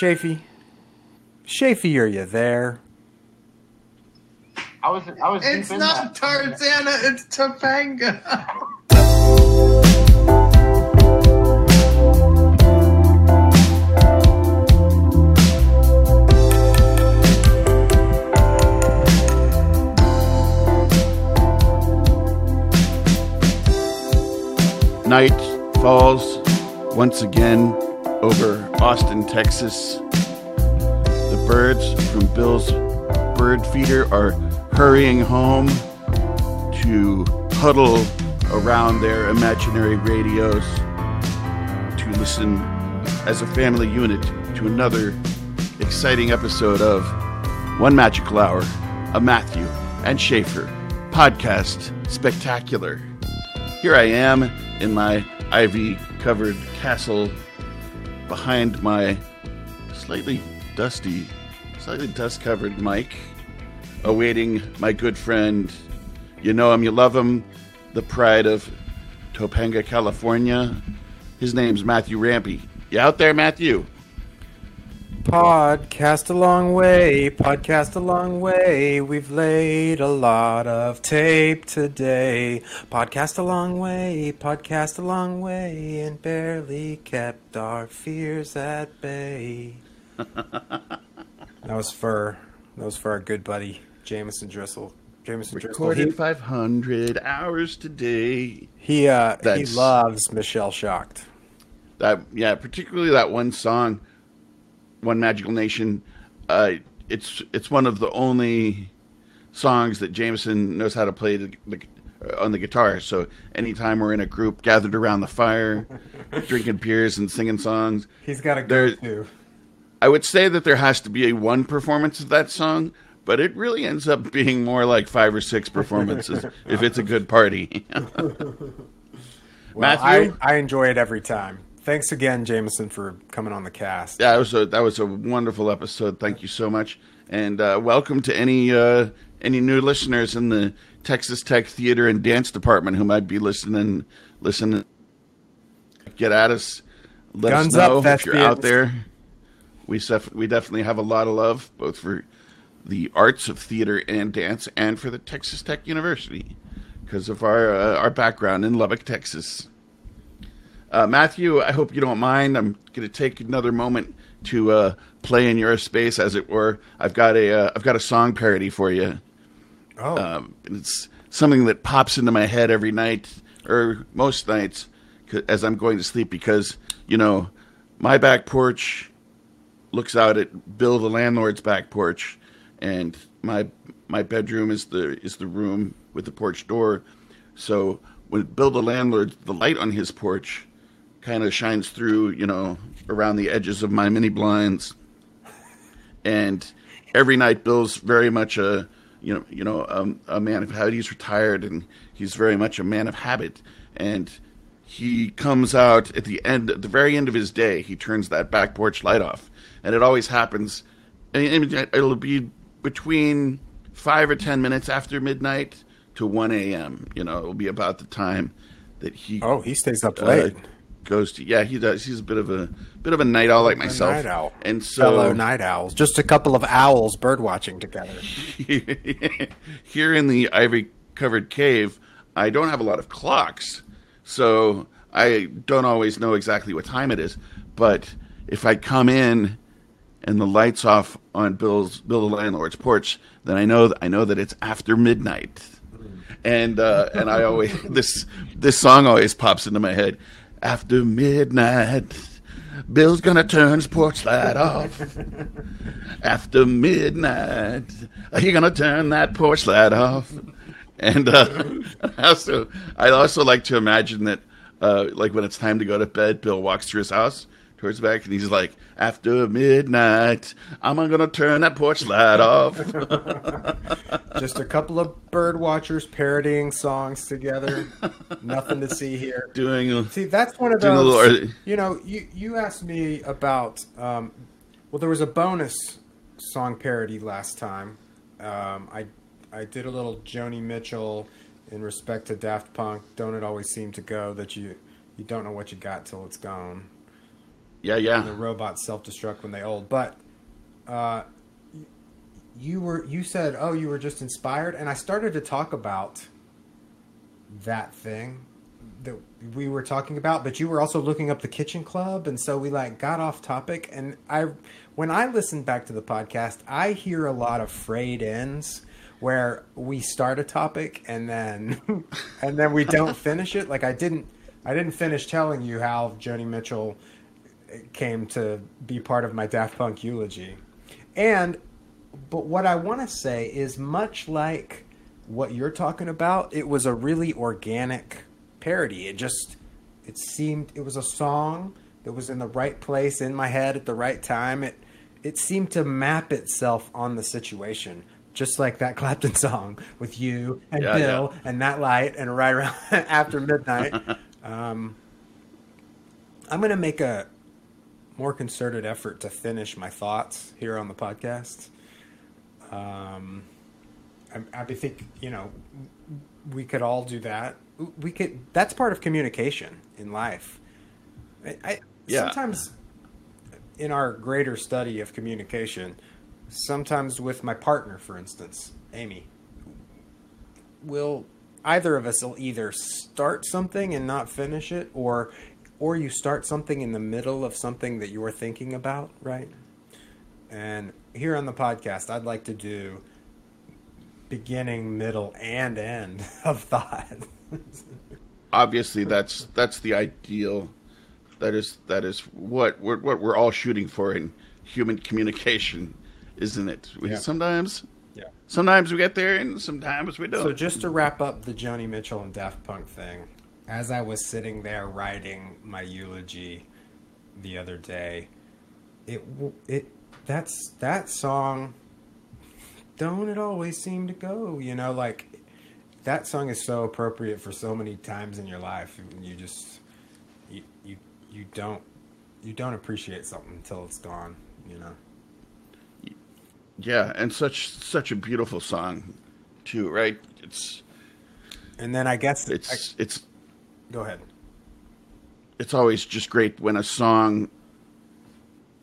Shafy. Shafy, are you there? I was I was It's not that. Tarzana, it's Topanga. Night falls once again over Austin, Texas. The birds from Bill's bird feeder are hurrying home to huddle around their imaginary radios to listen as a family unit to another exciting episode of One Magical Hour, a Matthew and Schaefer podcast spectacular. Here I am in my ivy covered castle behind my slightly dusty, slightly dust covered mic, awaiting my good friend. You know him, you love him, the pride of Topanga, California. His name's Matthew Rampy. You out there, Matthew? Podcast a long way, podcast a long way. We've laid a lot of tape today. Podcast a long way, podcast a long way, and barely kept our fears at bay. that was for that was for our good buddy Jameson Driscoll. Jameson. Recorded He, 500 hours today. he uh he loves Michelle Shocked. That yeah, particularly that one song, "One Magical Nation." Uh, it's it's one of the only songs that Jameson knows how to play the, the, uh, on the guitar. So anytime we're in a group gathered around the fire, drinking beers and singing songs, He's got a There- go-to. I would say that there has to be a one performance of that song, but it really ends up being more like five or six performances if it's a good party. Well, Matthew? I, I enjoy it every time. Thanks again, Jameson, for coming on the cast. Yeah, that was a that was a wonderful episode. Thank you so much, and uh, welcome to any uh, any new listeners in the Texas Tech Theater and Dance Department who might be listening. Listen, get at us. Let Guns us know up, if you're out there. We sef- we definitely have a lot of love both for the arts of theater and dance, and for the Texas Tech University because of our uh, our background in Lubbock, Texas. Uh, Matthew, I hope you don't mind. I'm going to take another moment to uh, play in your space, as it were. I've got a uh, I've got a song parody for you. Oh, Um, it's something that pops into my head every night, or most nights, as I'm going to sleep. Because you know, my back porch looks out at Bill the landlord's back porch, and my my bedroom is the is the room with the porch door. So when Bill the landlord, the light on his porch kind of shines through, you know, around the edges of my mini blinds. And every night, Bill's very much a, you know, you know, um, a man of habit. He's retired, and he's very much a man of habit. And he comes out at the end, at the very end of his day. He turns that back porch light off, and it always happens. Mean, it'll be between five or ten minutes after midnight to one a.m. You know, it'll be about the time that he oh, he stays up uh, late. Goes to yeah he does he's a bit of a bit of a night owl like myself night owl. and so Fellow night owls. Just a couple of owls bird watching together. here in the ivy covered cave i don't have a lot of clocks so i don't always know exactly what time it is but if i come in and the lights off on bill's bill the landlord's porch then i know i know that it's after midnight and uh, and I always this this song always pops into my head. After midnight, Bill's gonna turn his porch light off. After midnight, he gonna turn that porch light off. And uh, I also I also like to imagine that uh, like when it's time to go to bed, Bill walks through his house towards back and he's like, "After midnight, I'm gonna turn that porch light off." Just a couple of bird watchers parodying songs together. Nothing to see here. Doing a, See, that's one of those. you know, you you asked me about. Um, well, there was a bonus song parody last time. Um, I I did a little Joni Mitchell in respect to Daft Punk. Don't it always seem to go that you you don't know what you got till it's gone. Gone. Yeah, the robots self-destruct when they old. But uh, you were you said, oh, you were just inspired, and I started to talk about that thing that we were talking about. But you were also looking up the Kitchen Club, and so we like got off topic. And I, when I listen back to the podcast, I hear a lot of frayed ends where we start a topic and then and then we don't finish it. Like I didn't. I didn't finish telling you how Joni Mitchell came to be part of my Daft Punk eulogy. And but what I want to say is much like what you're talking about, it was a really organic parody. It just it seemed it was a song that was in the right place in my head at the right time. It it seemed to map itself on the situation. Just like that Clapton song with you and Yeah, Bill and that light and right around after midnight. um, I'm going to make a more concerted effort to finish my thoughts here on the podcast. Um, I, I think you know we could all do that. We could. That's part of communication in life. I, I Yeah. sometimes in our greater study of communication, sometimes with my partner, for instance, Amy, will either of us will either start something and not finish it, or or you start something in the middle of something that you're thinking about, right? And here on the podcast, I'd like to do beginning, middle, and end of thought. Obviously, that's that's the ideal. That is that is what we're, what we're all shooting for in human communication, isn't it? We, Yeah. Sometimes, yeah. sometimes we get there, and sometimes we don't. So just to wrap up the Joni Mitchell and Daft Punk thing, as I was sitting there writing my eulogy the other day, it it that's that song. Don't it always seem to go? You know, like that song is so appropriate for so many times in your life. and You just you you you don't you don't appreciate something until it's gone. You know. yeah, and such such a beautiful song, too. Right? It's And then I guess it's it's I- go ahead. it's always just great when a song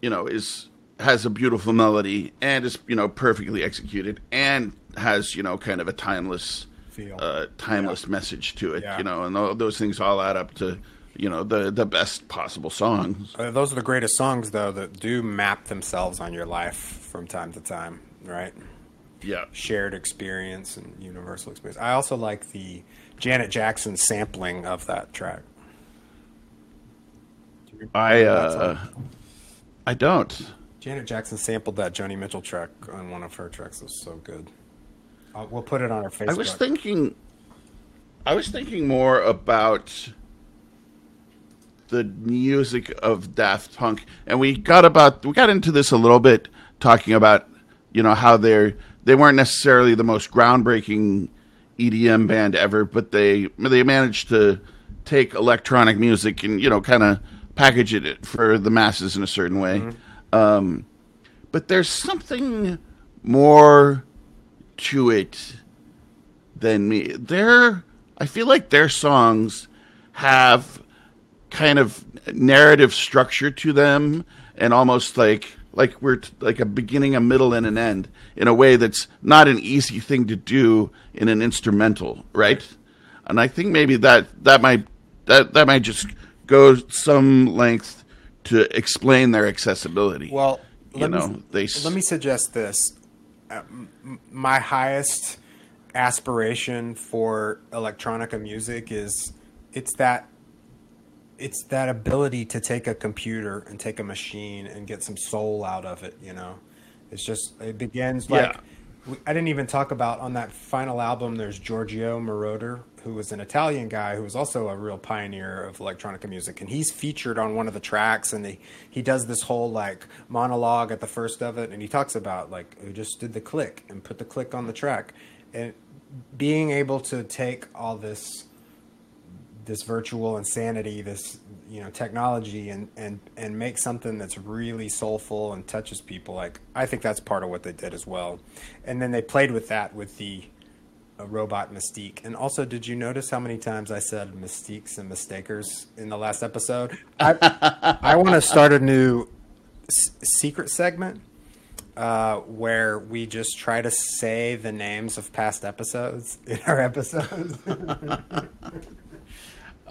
you know is has a beautiful melody and is you know perfectly executed and has you know kind of a timeless Feel. uh timeless message to it Yeah. you know and tho- those things all add up to you know the the best possible songs Uh, those are the greatest songs, though, that do map themselves on your life from time to time, right? yeah Shared experience and universal experience. I also like the Janet Jackson sampling of that track. Do i uh i don't Janet Jackson sampled that Joni Mitchell track on one of her tracks. It was so good. Uh, we'll put it on our Facebook. i was thinking i was thinking more about the music of Daft Punk, and we got about we got into this a little bit, talking about you know how they're they weren't necessarily the most groundbreaking EDM band ever, but they they managed to take electronic music and you know kind of package it for the masses in a certain way. Um, but there's something more to it than me. Their I feel like their songs have kind of narrative structure to them and almost like like we're t- like a beginning a middle and an end in a way that's not an easy thing to do in an instrumental right and i think maybe that that might that that might just go some length to explain their accessibility Well, you let know me, they let me suggest this. Uh, m- my highest aspiration for electronica music is it's that it's that ability to take a computer and take a machine and get some soul out of it. You know, it's just it begins like. Yeah. we- I didn't even talk about on that final album. There's Giorgio Moroder, who was an Italian guy who was also a real pioneer of electronica music, and he's featured on one of the tracks. And he he does this whole like monologue at the first of it, and he talks about like who just did the click and put the click on the track, and being able to take all this this virtual insanity, this you know technology, and and and make something that's really soulful and touches people. Like I think that's part of what they did as well. And then they played with that with the a robot Mystique. And also, did you notice how many times I said Mystiques and Mistakers in the last episode? I, I want to start a new s- secret segment uh, where we just try to say the names of past episodes in our episodes.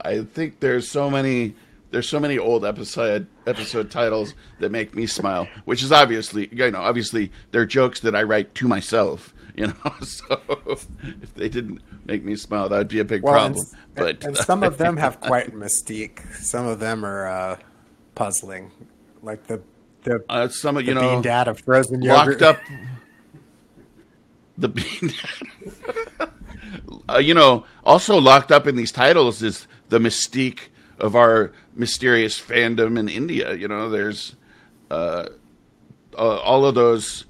I think there's so many there's so many old episode episode titles that make me smile, which is obviously you know obviously they're jokes that I write to myself. You know, so if they didn't make me smile, that would be a big problem. and, but and some of them have quite mystique. Some of them are uh, puzzling, like the the, uh, some of you know bean dad of frozen yogurt. locked up the bean uh, you know also locked up in these titles is the mystique of our mysterious fandom in india you know there's uh, uh, all of those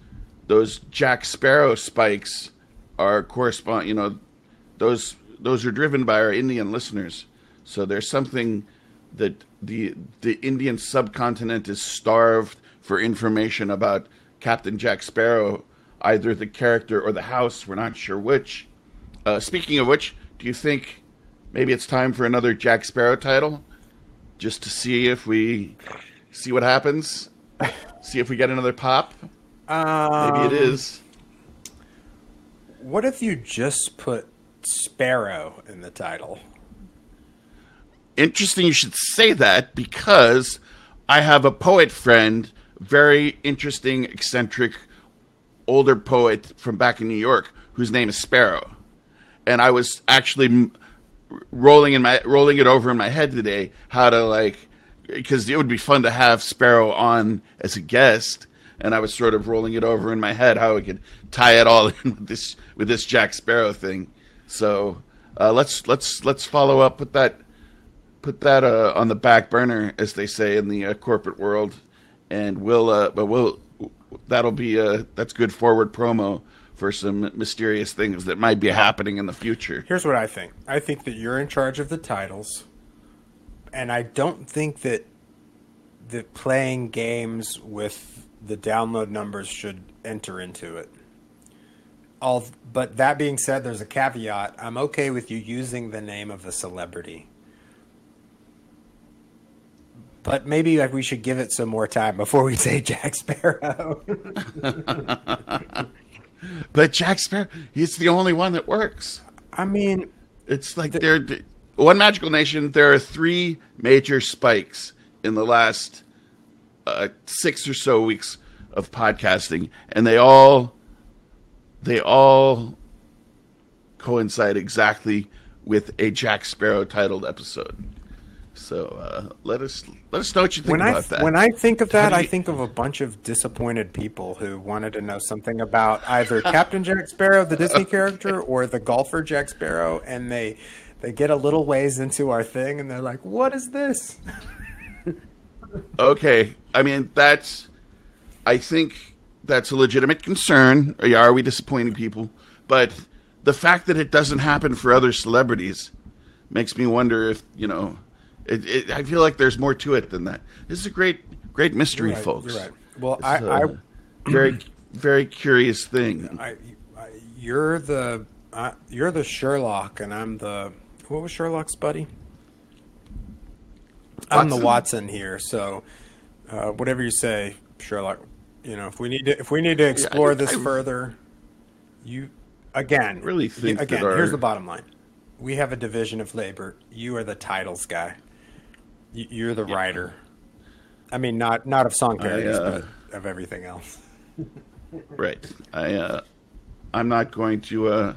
those jack sparrow spikes are correspond you know those those are driven by our indian listeners so there's something that the the indian subcontinent is starved for information about Captain Jack Sparrow, either the character or the house. We're not sure which. Uh, speaking of which, do you think maybe it's time for another Jack Sparrow title, just to see if we see what happens, see if we get another pop? Um, Maybe it is. What if you just put Sparrow in the title? Interesting you should say that because I have a poet friend, very interesting, eccentric, older poet from back in New York, whose name is Sparrow. And I was actually rolling in my rolling it over in my head today how to like because it would be fun to have Sparrow on as a guest, and I was sort of rolling it over in my head how we could tie it all in with this with this Jack Sparrow thing. So uh, let's let's let's follow up with that put that uh, on the back burner, as they say in the uh, corporate world, and we'll. Uh, but we'll. That'll be uh that's good forward promo for some mysterious things that might be happening in the future. Here's what I think. I think that you're in charge of the titles, and I don't think that that playing games with the download numbers should enter into it. All, but that being said, there's a caveat. I'm okay with you using the name of the celebrity, but maybe like we should give it some more time before we say Jack Sparrow. But Jack Sparrow, he's the only one that works. I mean, It's like there, one magical nation. There are three major spikes in the last uh, six or so weeks of podcasting, and they all, they all coincide exactly with a Jack Sparrow titled episode. So uh, let us let us know what you think when I about that. when I think of that, do I think of a bunch of disappointed people who wanted to know something about either Captain Jack Sparrow, the Disney character, or the golfer Jack Sparrow, and they they get a little ways into our thing, and they're like, "What is this?" Okay, I mean that's. I think that's a legitimate concern. Are we disappointing people? But the fact that it doesn't happen for other celebrities makes me wonder if you know. It, it, I feel like there's more to it than that. This is a great, great mystery, right, folks. right. Well, I, I, a very, very curious thing. I, I, you're the uh, you're the Sherlock, and I'm the what was Sherlock's buddy? I'm the Watson? Watson here, so uh, whatever you say, Sherlock. You know, if we need to if we need to explore this I- further, you again really think again. our- Here's the bottom line: we have a division of labor. You are the titles guy. You- You're the writer. I mean, not not of song parodies, uh, but of everything else. Right. I uh, I'm not going to uh,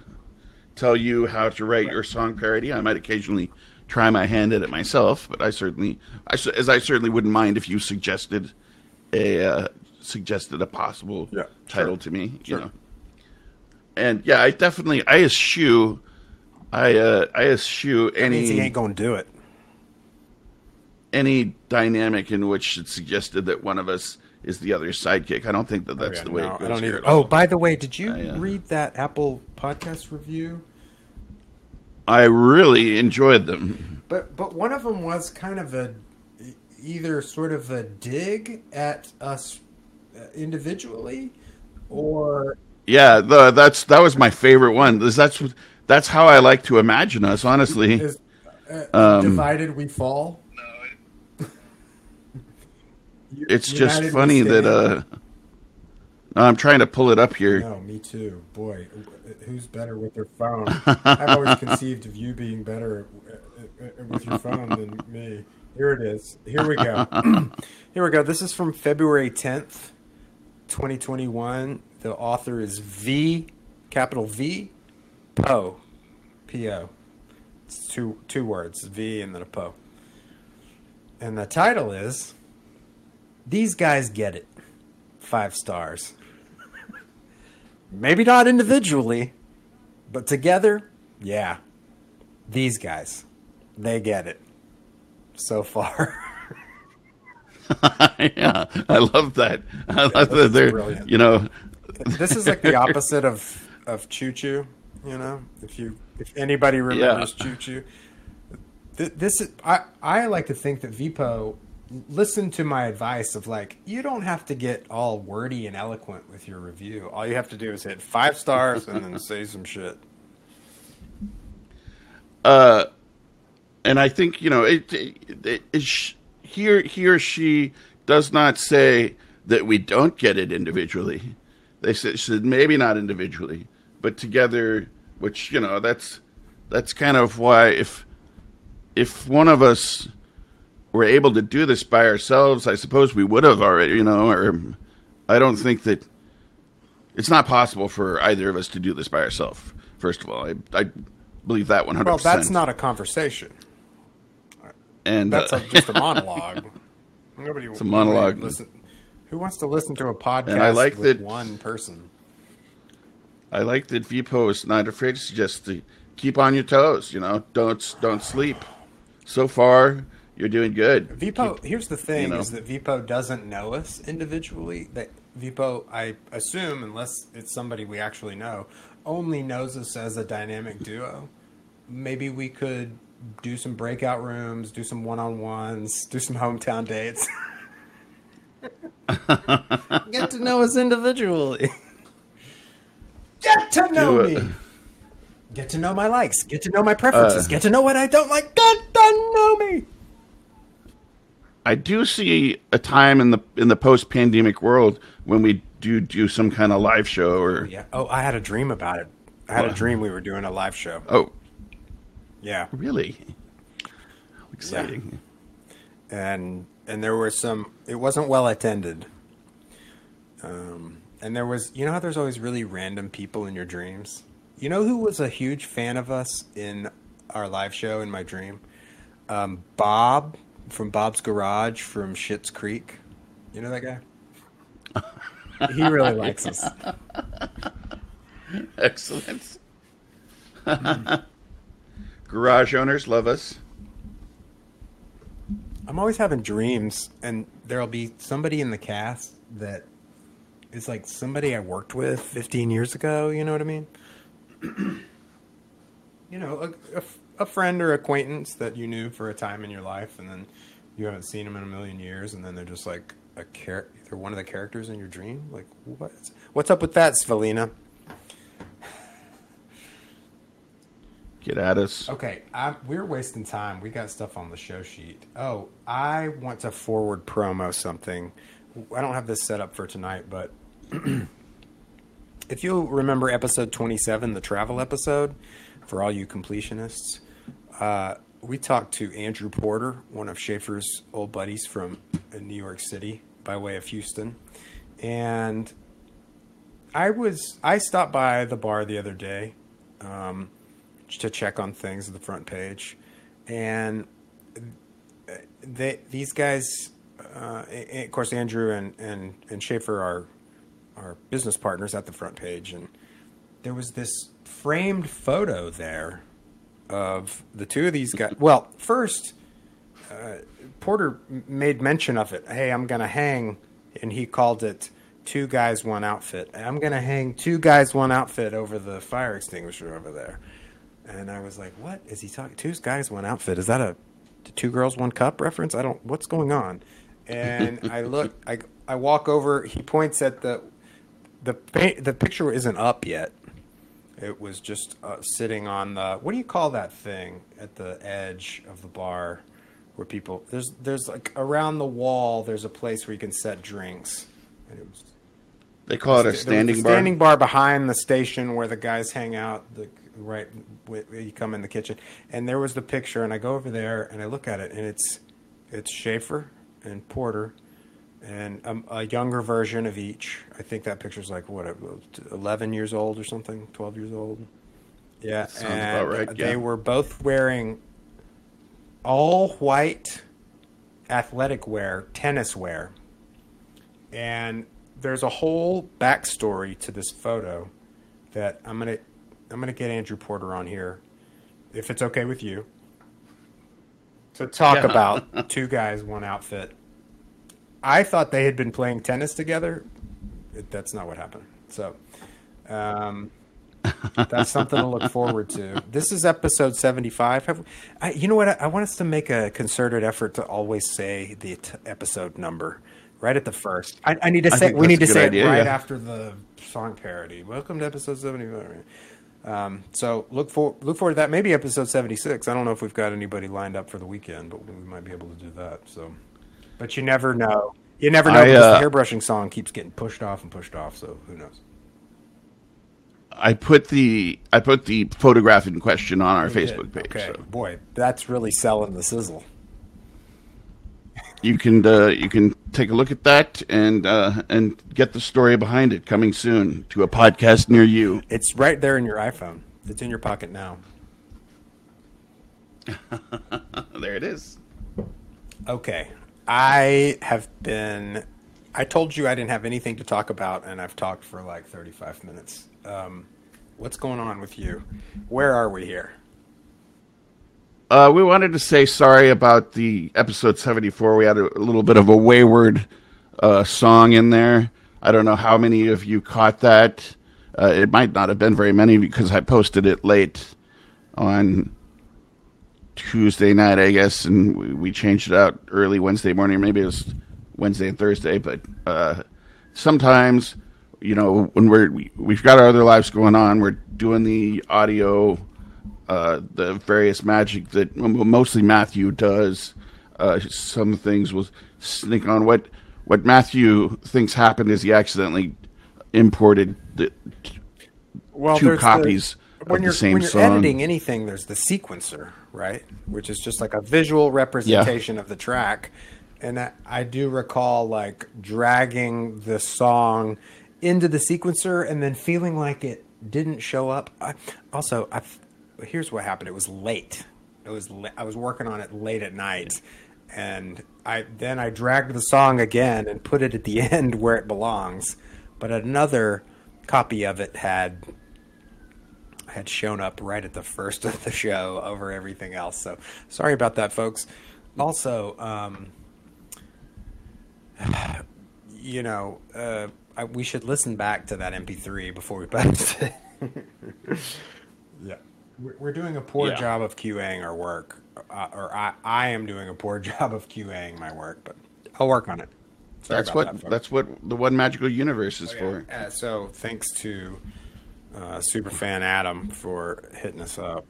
tell you how to write your song parody. I might occasionally try my hand at it myself, but I certainly, I, s- as I certainly wouldn't mind if you suggested a uh, suggested a possible Yeah, title sure. to me. Sure. You know. And yeah, I definitely I eschew I uh, I eschew That means he ain't gonna do it. Any dynamic in which it's suggested that one of us is the other's sidekick. I don't think that that's Yeah, the way no, it goes. I don't here either. Oh, by the way, did you I, uh, read that Apple podcast review? I really enjoyed them. But but one of them was kind of a either sort of a dig at us uh, individually, or Yeah, the, that's that was my favorite one. That's that's how I like to imagine us, honestly. Is, uh, divided we fall. It's just United funny that uh, I'm trying to pull it up here. No, me too. Boy, who's better with their phone? I've always conceived of you being better uh, uh, with your phone than me. Here it is. Here we go. Here we go. This is from February 10th, 2021. The author is V, capital V, Poe, P O. It's two two words, V and then a Poe. And the title is These Guys Get It. Five stars. Maybe not individually, but together, yeah. These guys, they get it. So far. yeah, I love that. I love that they're, brilliant. you know, this is like the opposite of of Choo Choo, you know? If you if anybody remembers Choo Choo. Th- This is I I like to think that Vipo listened to my advice of like you don't have to get all wordy and eloquent with your review. All you have to do is hit 5 stars and then say some shit. Uh, and I think you know it, it, it, it sh- he, he or she does not say that we don't get it individually. They said, said maybe not individually, but together. Which you know that's that's kind of why if if one of us were able to do this by ourselves, I suppose we would have already. You know, or I don't think that it's not possible for either of us to do this by ourselves. First of all, I, I believe that one hundred Well, that's not a conversation. and That's uh, a, just a monologue. Nobody it's a monologue. Listen, who wants to listen to a podcast And I like with that- one person? I like that Vipo is not afraid to suggest to keep on your toes. You know, don't don't sleep. So far, you're doing good. Vipo. here's the thing: you know. is that Vipo doesn't know us individually. That Vipo, I assume, unless it's somebody we actually know, only knows us as a dynamic duo. Maybe we could do some breakout rooms, do some one-on-ones, do some hometown dates. Get to know us individually. Get to know me. Get to know my likes. Get to know my uh. preferences. get to know what I don't like. Get to know me. I do see a time in the in the post pandemic world when we do do some kind of live show or Yeah. Oh, I had a dream about it. I had a dream we were doing a live show. oh Yeah. really exciting. And and there were some it wasn't well attended. Um and there was you know how there's always really random people in your dreams? You know who was a huge fan of us in our live show in my dream? Um Bob from Bob's Garage from Schitt's Creek. You know that guy? he really likes us. Excellent. Garage owners love us. I'm always having dreams, and there'll be somebody in the cast that is like somebody I worked with 15 years ago. You know what I mean? you know, a, a, a friend or acquaintance that you knew for a time in your life, and then you haven't seen them in a million years, and then they're just like a character they're one of the characters in your dream. Like, what? What's up with that, Svelina? Get at us. Okay, I, we're wasting time. We got stuff on the show sheet. Oh, I want to forward promo something. I don't have this set up for tonight, but if you'll remember episode 27, the travel episode, for all you completionists, uh, we talked to Andrew Porter, one of Schaefer's old buddies from uh, New York City by way of Houston. And I was I stopped by the bar the other day um, to check on things at the front page, and they these guys, uh, of course Andrew and and and Schaefer are are business partners at the front page, and there was this framed photo there of the two of these guys. Well, first. Uh, Porter made mention of it. Hey, I'm gonna hang, and he called it two guys, one outfit. I'm gonna hang two guys, one outfit over the fire extinguisher over there. And I was like, what is he talking? Two guys, one outfit. Is that a two girls, one cup reference? I don't. What's going on? And I look. I I walk over. He points at the the the picture isn't up yet. It was just uh, sitting on the what do you call that thing at the edge of the bar where people there's there's like around the wall there's a place where you can set drinks. And it was They call it a standing a bar. standing bar behind the station where the guys hang out. The right where you come in the kitchen, and there was the picture. And I go over there and I look at it, and it's it's Schaefer and Porter, and a, a younger version of each. I think that picture's like what eleven years old or something, twelve years old. Yeah, Sounds and about right, They yeah. were both wearing all white athletic wear, tennis wear. And there's a whole backstory to this photo that I'm gonna I'm gonna get Andrew Porter on here, if it's okay with you, to talk Yeah. about two guys, one outfit. I thought they had been playing tennis together. It, that's not what happened. So, um, that's something to look forward to. This is episode 75. Have, I, you know what? I, I want us to make a concerted effort to always say the t- episode number right at the first. I, I need to say we need to say idea, right yeah. after the song parody. Welcome to episode 75. Um, so look for look forward to that. Maybe episode 76. I don't know if we've got anybody lined up for the weekend, but we might be able to do that. So, but you never know. You never know I, because uh, the hairbrushing song keeps getting pushed off and pushed off. So who knows? I put the I put the photograph in question on our Facebook page. Okay, So boy, that's really selling the sizzle. you can uh, you can take a look at that and uh, and get the story behind it coming soon to a podcast near you. It's right there in your iPhone. It's in your pocket now. There it is. Okay. I have been. I told you I didn't have anything to talk about, and I've talked for like 35 minutes. Um, what's going on with you? Where are we here? Uh, we wanted to say sorry about the episode 74. We had a, a little bit of a wayward uh, song in there. I don't know how many of you caught that. Uh, it might not have been very many because I posted it late on Tuesday night, I guess, and we, we changed it out early Wednesday morning. Maybe it was Wednesday and Thursday, but uh, sometimes, you know, when we're we, we've got our other lives going on, we're doing the audio, uh, the various magic that mostly Matthew does. Uh, some things will sneak on. What what Matthew thinks happened is he accidentally imported the Well, two copies when you're when you're song. editing anything, there's the sequencer, right? Which is just like a visual representation of the track. And I, I do recall like dragging the song into the sequencer and then feeling like it didn't show up. I, also, I, here's what happened. It was late. It was I was working on it late at night, and I then I dragged the song again and put it at the end where it belongs. But another copy of it had had shown up right at the first of the show over everything else. So sorry about that, folks. Also, um, you know, uh, I, we should listen back to that MP3 before we post it. yeah, we're, we're doing a poor Yeah. job of QAing our work, uh, or I, I am doing a poor job of QAing my work, but I'll work on it. Sorry That's what that, that's what the one magical universe is for. Uh, so thanks to uh, superfan Adam for hitting us up.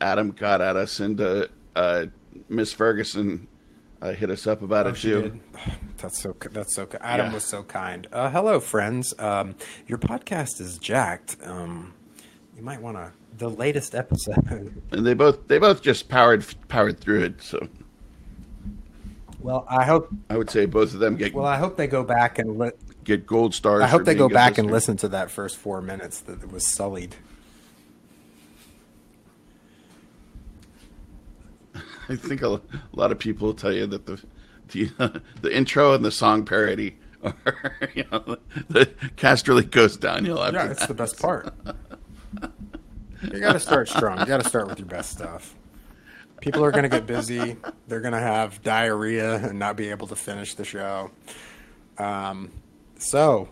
Adam got at us, and uh, uh, Miss Ferguson uh, hit us up about Oh, it too. That's so. That's so. Adam Yeah. was so kind. Uh, hello, friends. Um, your podcast is jacked. Um, you might want to. The latest episode. And they both they both just powered powered through it. So well, I hope. I would say both of them get Well, I hope they go back and li- get gold stars. I hope they go good back and listen to that first four minutes that it was sullied. I think a, a lot of people will tell you that the the the intro and the song parody are you know the cast really goes downhill after Yeah, it's that. the best part. You got to start strong. You got to start with your best stuff. People are going to get busy. They're going to have diarrhea and not be able to finish the show. Um, so,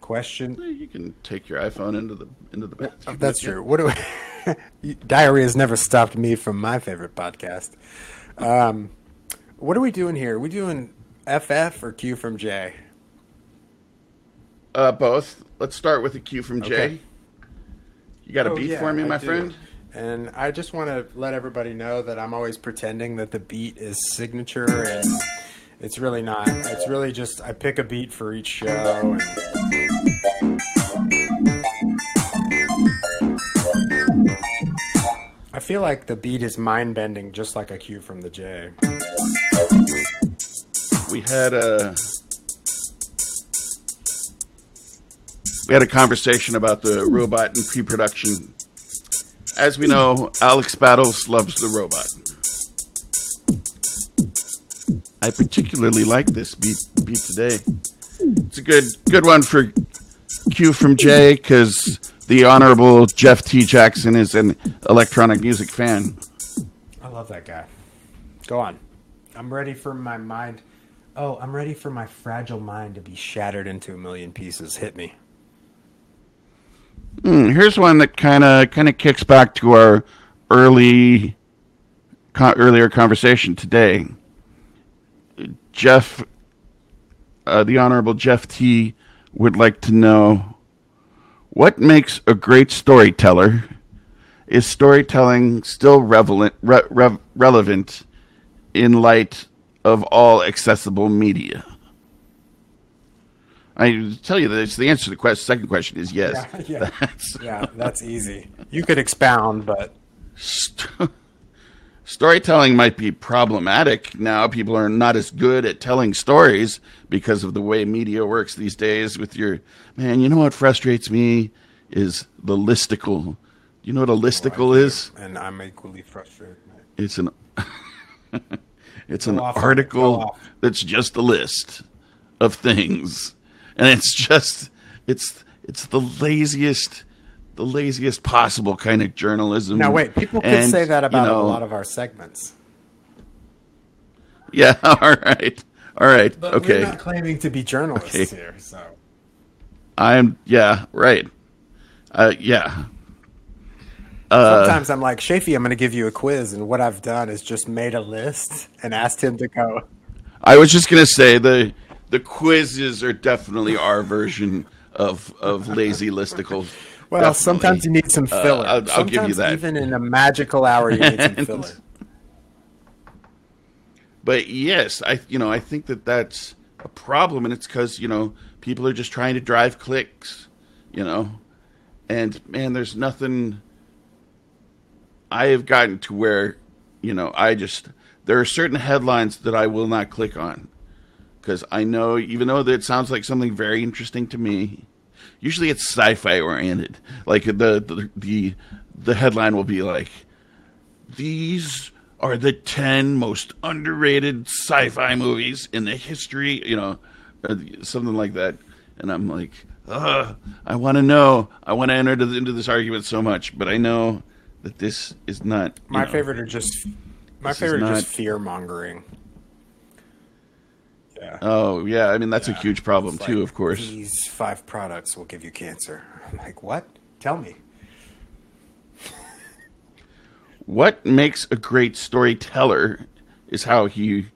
question. You can take your iPhone into the into the bathroom. That's true. What do we, diarrhea has never stopped me from my favorite podcast. Um, what are we doing here? Are we doing FF or Q from J? uh, both. Let's start with a Q from J. Okay. You got a Oh, beat yeah, for me, I my do. friend? And I just want to let everybody know that I'm always pretending that the beat is signature, and it's really not. It's really just I pick a beat for each show. And I feel like the beat is mind bending, just like a cue from the J. we had a we had a conversation about the robot in pre-production. As we know, Alex Battles loves the robot. I particularly like this beat beat today. It's a good good one for Q from Jay because the honorable Jeff T. Jackson is an electronic music fan. I love that guy. Go on. I'm ready for my mind. Oh, I'm ready for my fragile mind to be shattered into a million pieces. Hit me. Hmm, here's one that kind of kind of kicks back to our early co- earlier conversation today. Jeff, uh, the Honorable Jeff T, would like to know what makes a great storyteller. Is storytelling still relevant, re- re- relevant in light of all accessible media? I tell you that the answer to the question, second question is yes. Yeah, yeah. That's, Yeah, that's easy. You could expound, but storytelling might be problematic now. People are not as good at telling stories because of the way media works these days. With your man, you know what frustrates me is the listicle. You know what a oh, listicle is? and I'm equally frustrated. It's an it's an off on it. Go article that's just a list of things, and it's just it's it's the laziest the laziest possible kind of journalism. Now wait, people could say that you about know, a lot of our segments. Yeah. All right. All right. But okay. we're not claiming to be journalists Okay. here, so I'm. Yeah. Right. Uh. Yeah. Uh, sometimes I'm like, Shafee, I'm going to give you a quiz, and what I've done is just made a list and asked him to go. I was just gonna say the the quizzes are definitely our version of of lazy listicles. Well, Definitely. sometimes you need some Uh, filler. I'll- I'll give you that. Even in a magical hour, you need some filler. but yes, I you know I think that that's a problem, and it's because you know people are just trying to drive clicks, you know, and man, there's nothing. I have gotten to where, you know, I just there are certain headlines that I will not click on because I know even though that sounds like something very interesting to me, usually it's sci-fi oriented. Like the the the, the headline will be like these are the 10 most underrated sci-fi movies in the history, you know, uh, something like that. And I'm like, Ugh, I want to know. I want to enter to- into this argument so much, but I know that this is not. My know, favorite are just my This is favorite not- just fear mongering. Yeah. Oh yeah, I mean that's a huge problem It's too, like, of course. These five products will give you cancer. I'm like, what? Tell me. What makes a great storyteller is how he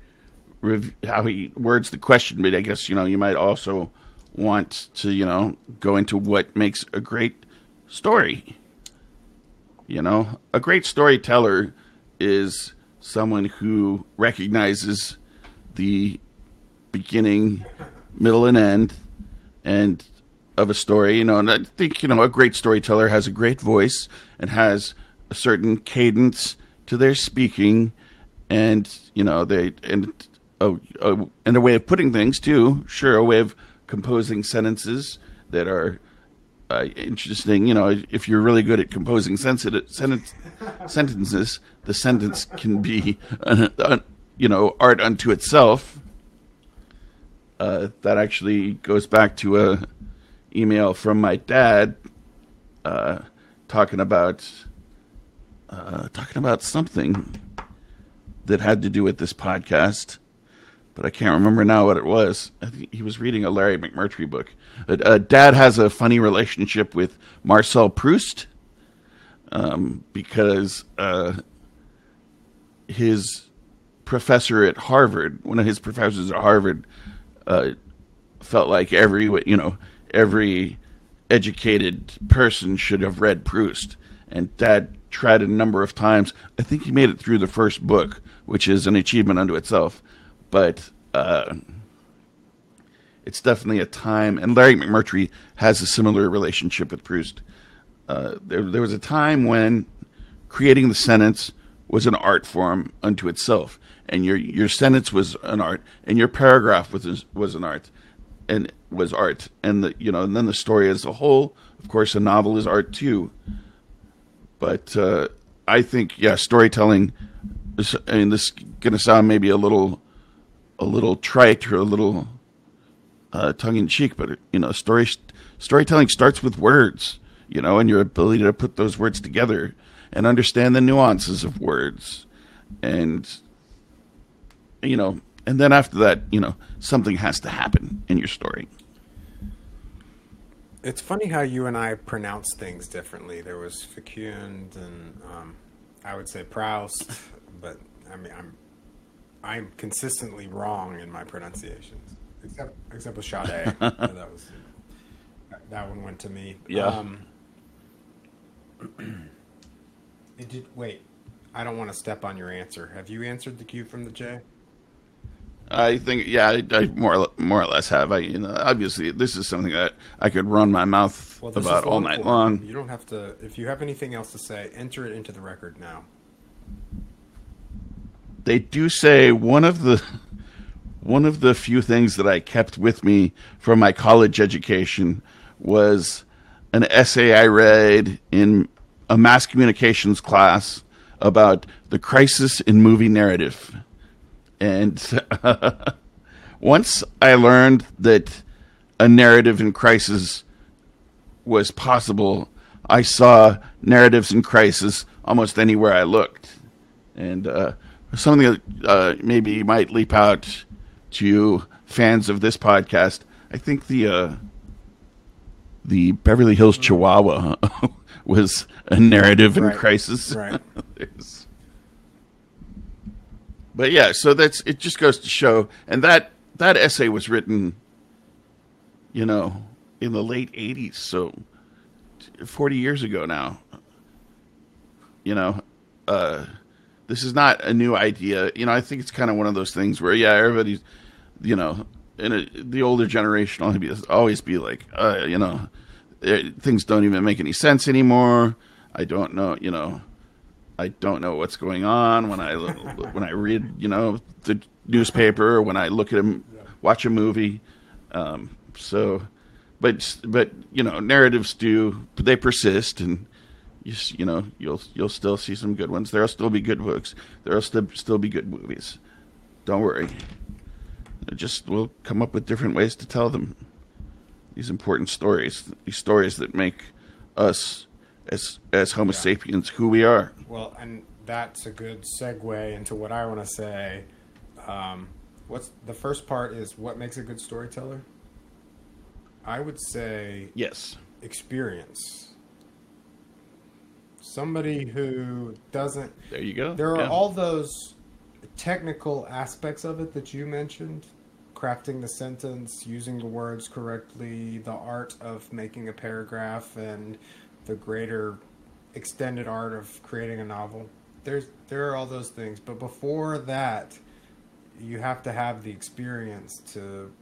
rev- how he words the question. But I guess you know you might also want to you know go into what makes a great story. You know, a great storyteller is someone who recognizes the beginning, middle, and end, and of a story. You know, and I think you know a great storyteller has a great voice and has a certain cadence to their speaking, and you know they and a, a, and a way of putting things too. Sure, a way of composing sentences that are uh, interesting. You know, if you're really good at composing sentences, the sentence can be, you know, art unto itself. Uh, that actually goes back to a email from my dad, uh, talking about uh, talking about something that had to do with this podcast but I can't remember now what it was. I think he was reading a Larry McMurtry book. Uh, uh, Dad has a funny relationship with Marcel Proust um, because uh, his professor at Harvard, one of his professors at Harvard, uh, felt like every you know every educated person should have read Proust. And Dad tried a number of times. I think he made it through the first book, which is an achievement unto itself. But uh, it's definitely a time, and Larry McMurtry has a similar relationship with Proust. Uh, there, there was a time when creating the sentence was an art form unto itself, and your your sentence was an art, and your paragraph was was an art, and was art, and the you know, and then the story as a whole, of course, a novel is art too. But uh, I think, yeah, storytelling. I mean, this is to sound maybe a little, a little trite or a little uh, tongue in cheek, but you know, story storytelling starts with words, you know, and your ability to put those words together and understand the nuances of words, and you know, and then after that, you know, something has to happen in your story. It's funny how you and I pronounce things differently. There was Fecund and um, I would say Proust, but I mean I'm I'm consistently wrong in my pronunciations, except except with Sade. that was that one went to me. Yeah. Um, did. Wait, I don't want to step on your answer. Have you answered the Q from the J? I think, yeah, I, I more more or less have. I, you know, obviously, this is something that I could run my mouth Well, about all night long. You don't have to. If you have anything else to say, enter it into the record now. They do say one of the one of the few things that I kept with me from my college education was an essay I read in a mass communications class about the crisis in movie narrative. And once I learned that a narrative in crisis was possible, I saw narratives in crisis almost anywhere I looked. And uh, something that uh, maybe might leap out to you fans of this podcast, I think the uh, the Beverly Hills Chihuahua was a narrative in Right. crisis. Right. But yeah, so that's it. Just goes to show, and that that essay was written, you know, in the late '80s, so 40 years ago now. You know, uh, this is not a new idea. You know, I think it's kind of one of those things where, yeah, everybody's, you know, in a, the older generation will be, always be like, uh, you know, eh, things don't even make any sense anymore. I don't know, you know, I don't know what's going on when I when I read, you know, the newspaper or when I look at a, watch a movie. Um, so, but but you know, narratives do they persist, and you you know you'll you'll still see some good ones. There'll still be good books. There'll still still be good movies. Don't worry. Just we'll come up with different ways to tell them. These important stories, these stories that make us as as Homo Yeah. sapiens who we are. Well, and that's a good segue into what I want to say. Um, what's the first part is what makes a good storyteller? I would say Yes. experience. Somebody who doesn't. There you go. There are Yeah. all those technical aspects of it that you mentioned crafting the sentence, using the words correctly, the art of making a paragraph, and the greater extended art of creating a novel. There's there are all those things, but before that, you have to have the experience to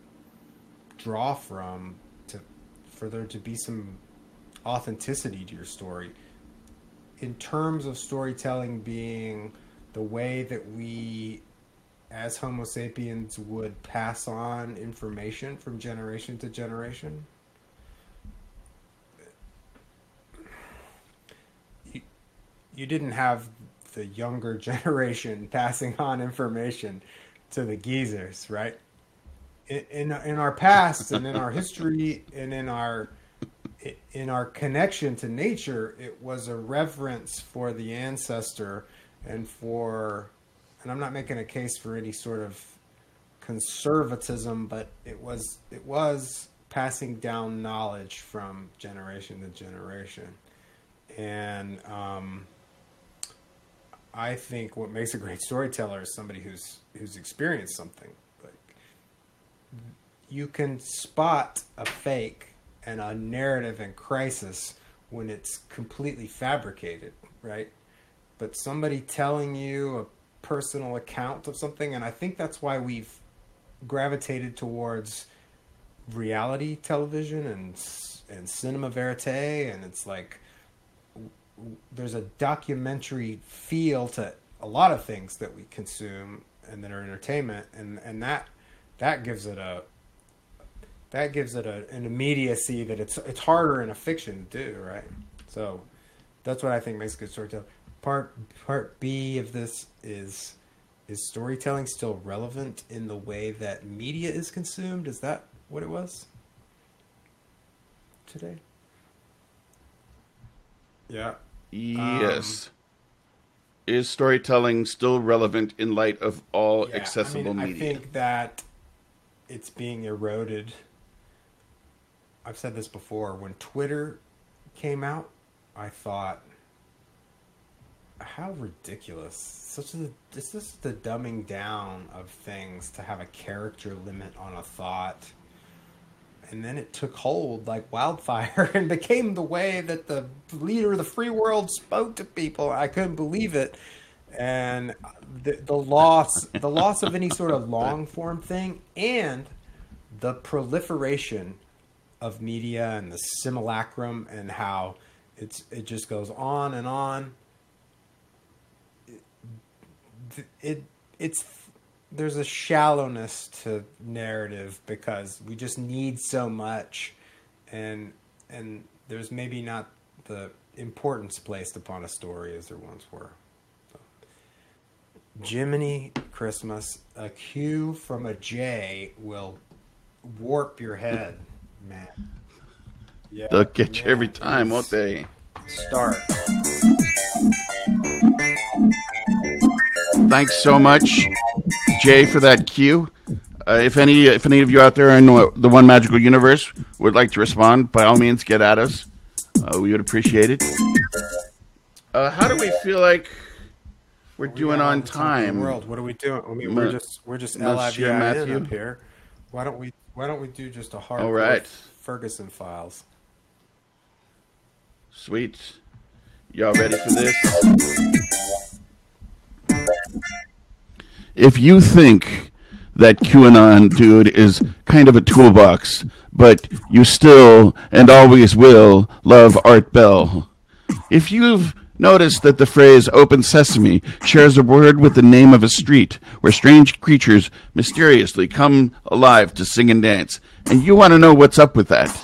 draw from to for there to be some authenticity to your story in terms of storytelling being the way that we as homo sapiens would pass on information from generation to generation you didn't have the younger generation passing on information to the geezers right? In, in our past and in our history and in our in our connection to nature, it was a reverence for the ancestor and for, and I'm not making a case for any sort of conservatism, but it was it was passing down knowledge from generation to generation, and um, I think what makes a great storyteller is somebody who's who's experienced something. Like you can spot a fake and a narrative in crisis when it's completely fabricated, right? But somebody telling you a personal account of something, and I think that's why we've gravitated towards reality television and and cinema verite, and it's like there's a documentary feel to a lot of things that we consume and that are entertainment, and and that that gives it a that gives it a, an immediacy that it's it's harder in a fiction to do, right? So that's what I think makes good storytelling. Part part B of this is is storytelling still relevant in the way that media is consumed? Is that what it was today? Yeah. Yes. Um, is storytelling still relevant in light of all yeah, accessible I mean, media? I think that it's being eroded. I've said this before. When Twitter came out, I thought, how ridiculous! Such a this is the dumbing down of things to have a character limit on a thought, and then it took hold like wildfire and became the way that the leader of the free world spoke to people. I couldn't believe it, and the, the loss the loss of any sort of long form thing and the proliferation of media and the simulacrum and how it's it just goes on and on. It, it it's there's a shallowness to narrative because we just need so much, and and there's maybe not the importance placed upon a story as there once were. So. Jiminy Christmas, a Q from a J will warp your head, man. Yeah, They'll get you every time, won't they? Start. Thanks so much, Jay, for that cue. Uh, if any, if any of you out there in the One Magical Universe would like to respond, by all means, get at us. Uh, we would appreciate it. Uh, how do we feel like we're doing on time? World, what are we doing? I mean, we're just we're just Matthew up here. Why don't we Why don't we do just a hard all right. Ferguson files? Sweet. Y'all ready for this? If you think that QAnon dude is kind of a toolbox, but you still and always will love Art Bell. If you've noticed that the phrase open sesame shares a word with the name of a street where strange creatures mysteriously come alive to sing and dance, and you want to know what's up with that.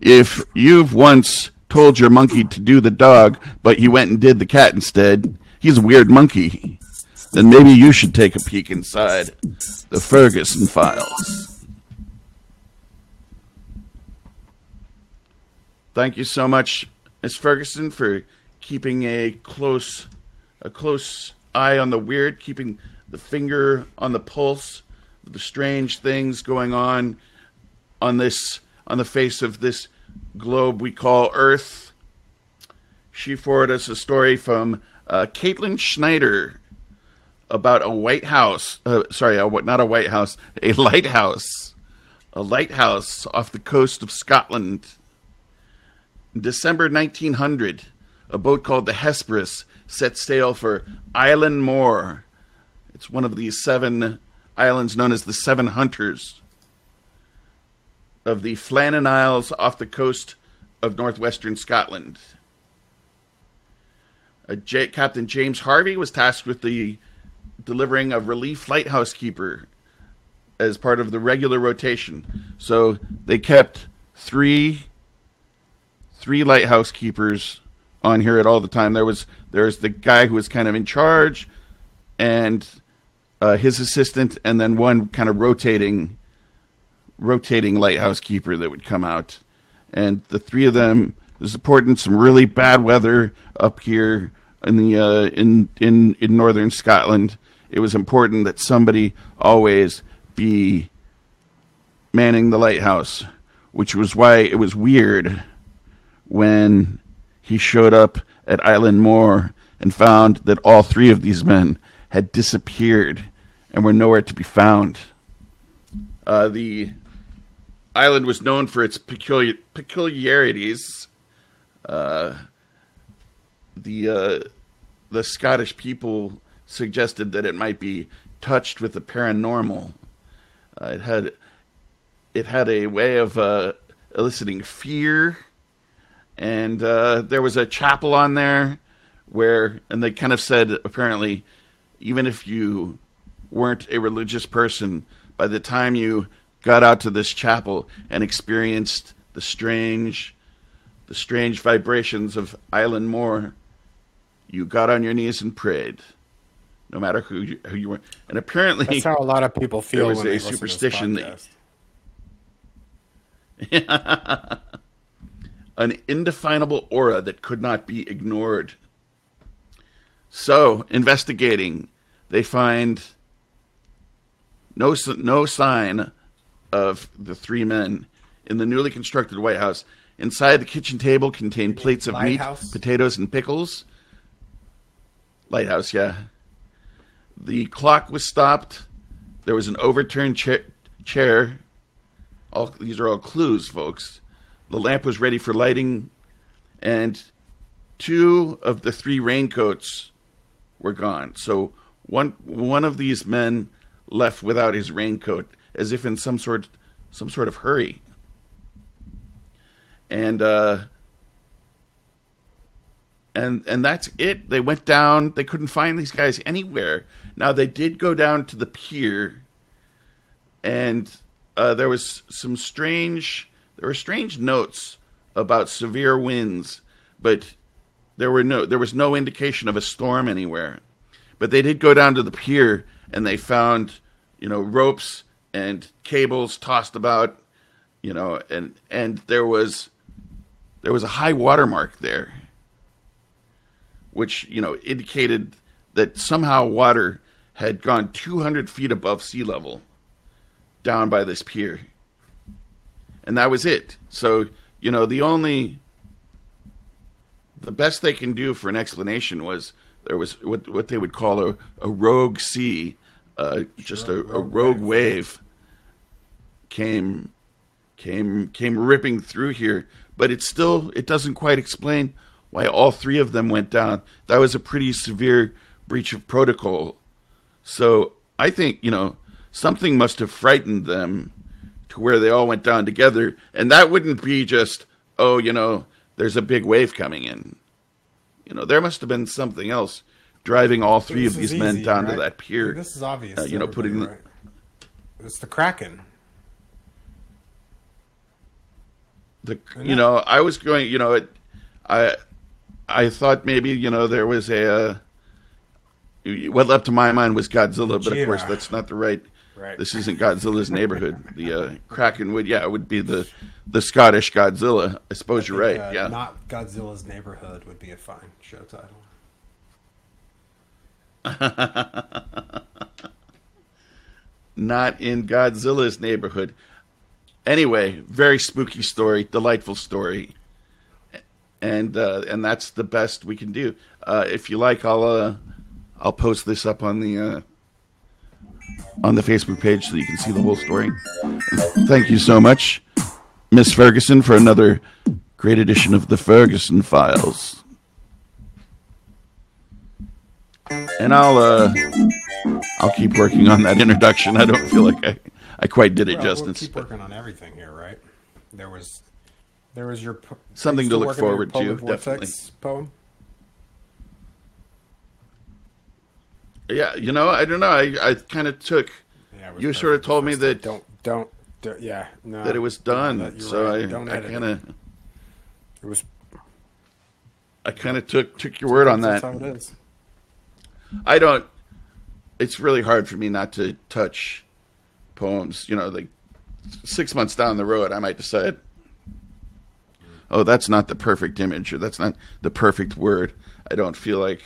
If you've once told your monkey to do the dog, but you went and did the cat instead, he's a weird monkey. Then maybe you should take a peek inside the Ferguson files. Thank you so much, Ms. Ferguson, for keeping a close a close eye on the weird, keeping the finger on the pulse of the strange things going on on this on the face of this globe we call Earth. She forwarded us a story from uh, Caitlin Schneider about a White House. Uh, sorry, a, not a White House, a lighthouse. A lighthouse off the coast of Scotland. In December 1900, a boat called the Hesperus set sail for Island Moor. It's one of these seven islands known as the Seven Hunters of the Flannan Isles off the coast of northwestern Scotland. Uh, Captain James Harvey was tasked with the delivering a relief lighthouse keeper as part of the regular rotation. So they kept three three lighthouse keepers on here at all the time. There was there's the guy who was kind of in charge, and uh, his assistant, and then one kind of rotating rotating lighthouse keeper that would come out, and the three of them supporting some really bad weather up here in the uh, in in in northern Scotland. It was important that somebody always be manning the lighthouse, which was why it was weird when he showed up at Island Moor and found that all three of these men had disappeared and were nowhere to be found. Uh, the island was known for its peculiar, peculiarities. Uh, the uh, the Scottish people suggested that it might be touched with the paranormal. Uh, it had it had a way of uh, eliciting fear, and uh, there was a chapel on there where, and they kind of said apparently, even if you weren't a religious person, by the time you got out to this chapel and experienced the strange, the strange vibrations of Island Moor, you got on your knees and prayed, no matter who you, who you were. And apparently, That's how a lot of people feel. there was when a they listen to this superstition that- an indefinable aura that could not be ignored. So, investigating, they find no no sign of the three men in the newly constructed White House. Inside the kitchen table contained plates of Lighthouse? meat, potatoes, and pickles. Lighthouse, yeah. The clock was stopped. There was an overturned chair. chair. All these are all clues, folks. The lamp was ready for lighting, and two of the three raincoats were gone. So one one of these men left without his raincoat, as if in some sort some sort of hurry. And uh, and and that's it. They went down. They couldn't find these guys anywhere. Now they did go down to the pier, and uh, there was some strange. There were strange notes about severe winds, but there were no. There was no indication of a storm anywhere. But they did go down to the pier, and they found, you know, ropes and cables tossed about, you know, and and there was there was a high water mark there which you know indicated that somehow water had gone 200 feet above sea level down by this pier. And that was it. So you know the only the best they can do for an explanation was there was what what they would call a, a rogue sea uh, just a, a rogue wave came came came ripping through here. But it still it doesn't quite explain why all three of them went down. That was a pretty severe breach of protocol so i think you know something must have frightened them to where they all went down together and that wouldn't be just oh you know there's a big wave coming in you know there must have been something else driving all three of This these men easy, down to that pier This is obvious. uh, you know, putting the- right? It's the Kraken. the you know i was going you know it, i i thought maybe you know there was a uh, what left to my mind was godzilla but of course that's not the right Right. this isn't godzilla's neighborhood. The uh, kraken would yeah it would be the the scottish godzilla. I suppose you're right Uh, yeah. Not Godzilla's neighborhood would be a fine show title. not in godzilla's neighborhood. Anyway very spooky story delightful story. And uh, and that's the best we can do. Uh, if you like i'll uh, i'll post this up on the uh, on the facebook page so you can see the whole story thank you so much miss ferguson for another great edition of the ferguson files and i'll uh i'll keep working on that introduction i don't feel like i i quite did it Well, we'll justice keep working on everything here, right? There was, there was your po- Something to look working on your forward to, definitely. Poem. Yeah, you know, I don't know. I, I kind of took Yeah, you sort of told me that Don't don't. do- yeah, no. that it was done, you're so right. I Don't I kind of It was. I kind of took took your word on that. That's that. how it is. I don't. It's really hard for me not to touch poems. You know, like six months down the road, I might decide, oh, that's not the perfect image, or that's not the perfect word. I don't feel like.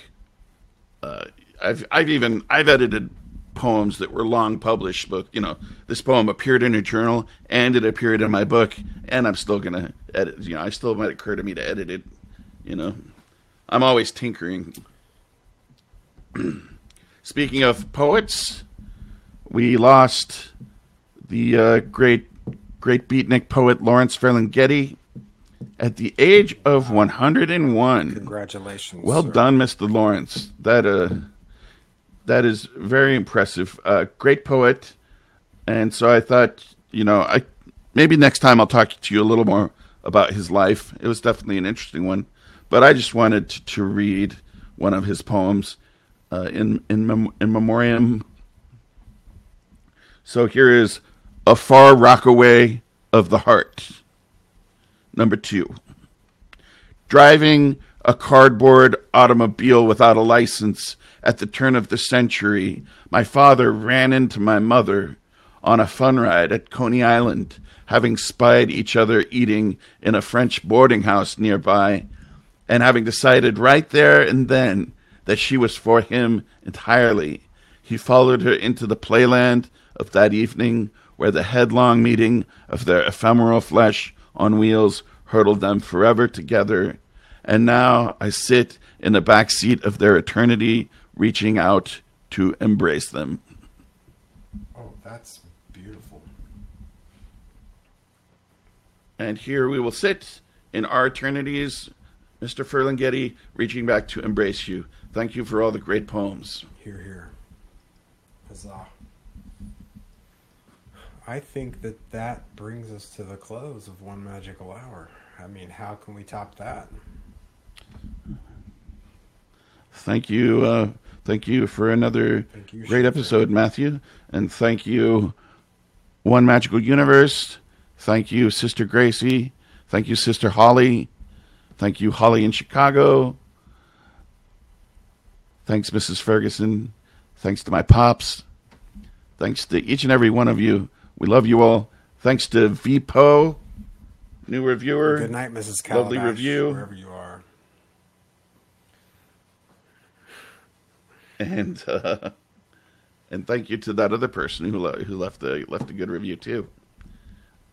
Uh, I've I've even I've edited poems that were long published, but you know, this poem appeared in a journal and it appeared in my book, and I'm still gonna edit. You know, I still might occur to me to edit it. You know, I'm always tinkering. Speaking of poets, we lost the uh, great great beatnik poet Lawrence Ferlinghetti at the age of 101. Congratulations. Well sir. done, Mr. Lawrence. That uh, that is very impressive. Uh, great poet, and so I thought, you know, I maybe next time I'll talk to you a little more about his life. It was definitely an interesting one, but I just wanted to, to read one of his poems uh, in in mem- in memoriam. So here is a far rockaway of the heart. Number two driving a cardboard automobile without a license at the turn of the century, my father ran into my mother on a fun ride at Coney Island, having spied each other eating in a French boarding house nearby, and having decided right there and then that she was for him entirely. He followed her into the playland of that evening, where the headlong meeting of their ephemeral flesh on wheels hurtled them forever together. And now I sit in the back seat of their eternity, reaching out to embrace them. Oh, that's beautiful. And here we will sit in our eternities, Mr. Ferlinghetti, reaching back to embrace you. Thank you for all the great poems. Here, here. Huzzah. I think that that brings us to the close of one magical hour. I mean, how can we top that? Thank you. Uh, thank you for another you, great episode, Matthew. And thank you, One Magical Universe. Thank you, Sister Gracie. Thank you, Sister Holly. Thank you, Holly in Chicago. Thanks, Mrs. Ferguson. Thanks to my pops. Thanks to each and every one of you. We love you all. Thanks to VPO, new reviewer. Good night, Mrs. Calabash, Lovely review. wherever you are. and uh, and thank you to that other person who who left the left a good review too,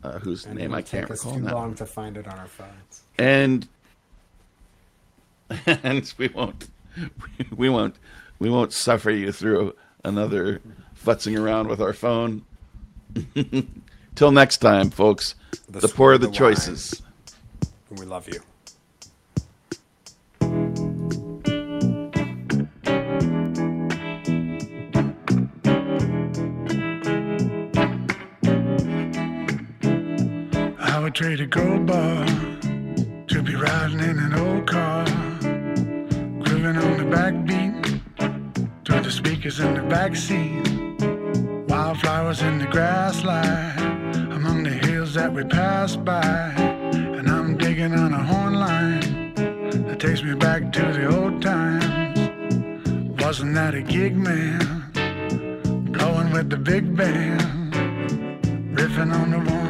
uh, whose And name I can't recall too now. long to find it on our phones. And and we won't we won't we won't suffer you through another futzing around with our phone. Till next time, folks. The The, poorer sweeter the the choices. And we love you. Would trade a gold bar to be riding in an old car, grooving on the backbeat to the speakers in the backseat. Wildflowers in the grass lie among the hills that we pass by, and I'm digging on a horn line that takes me back to the old times. Wasn't that a gig, man? Blowing with the big band, riffing on the one.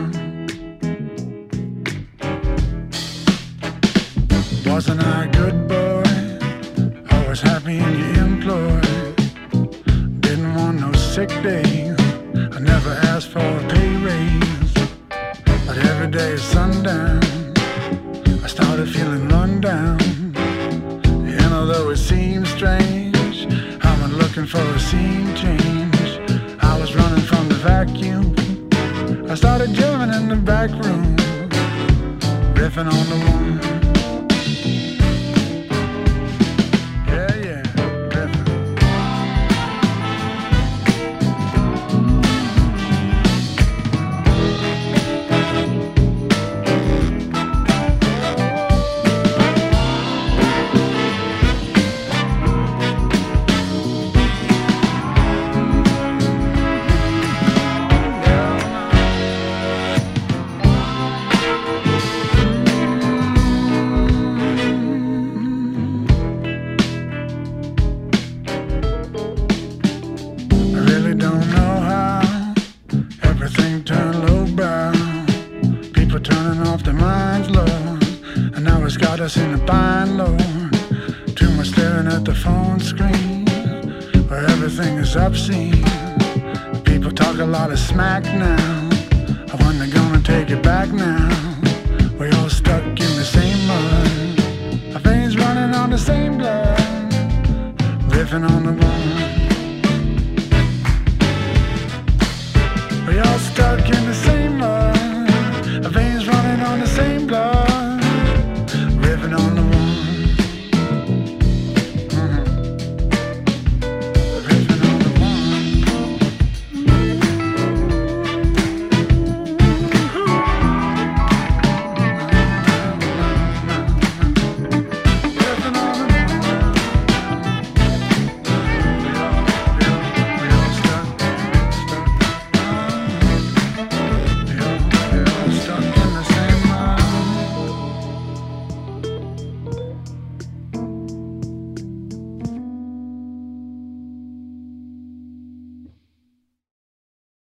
Wasn't I a good boy? Always happy in your employ. Didn't want no sick days. Smack now.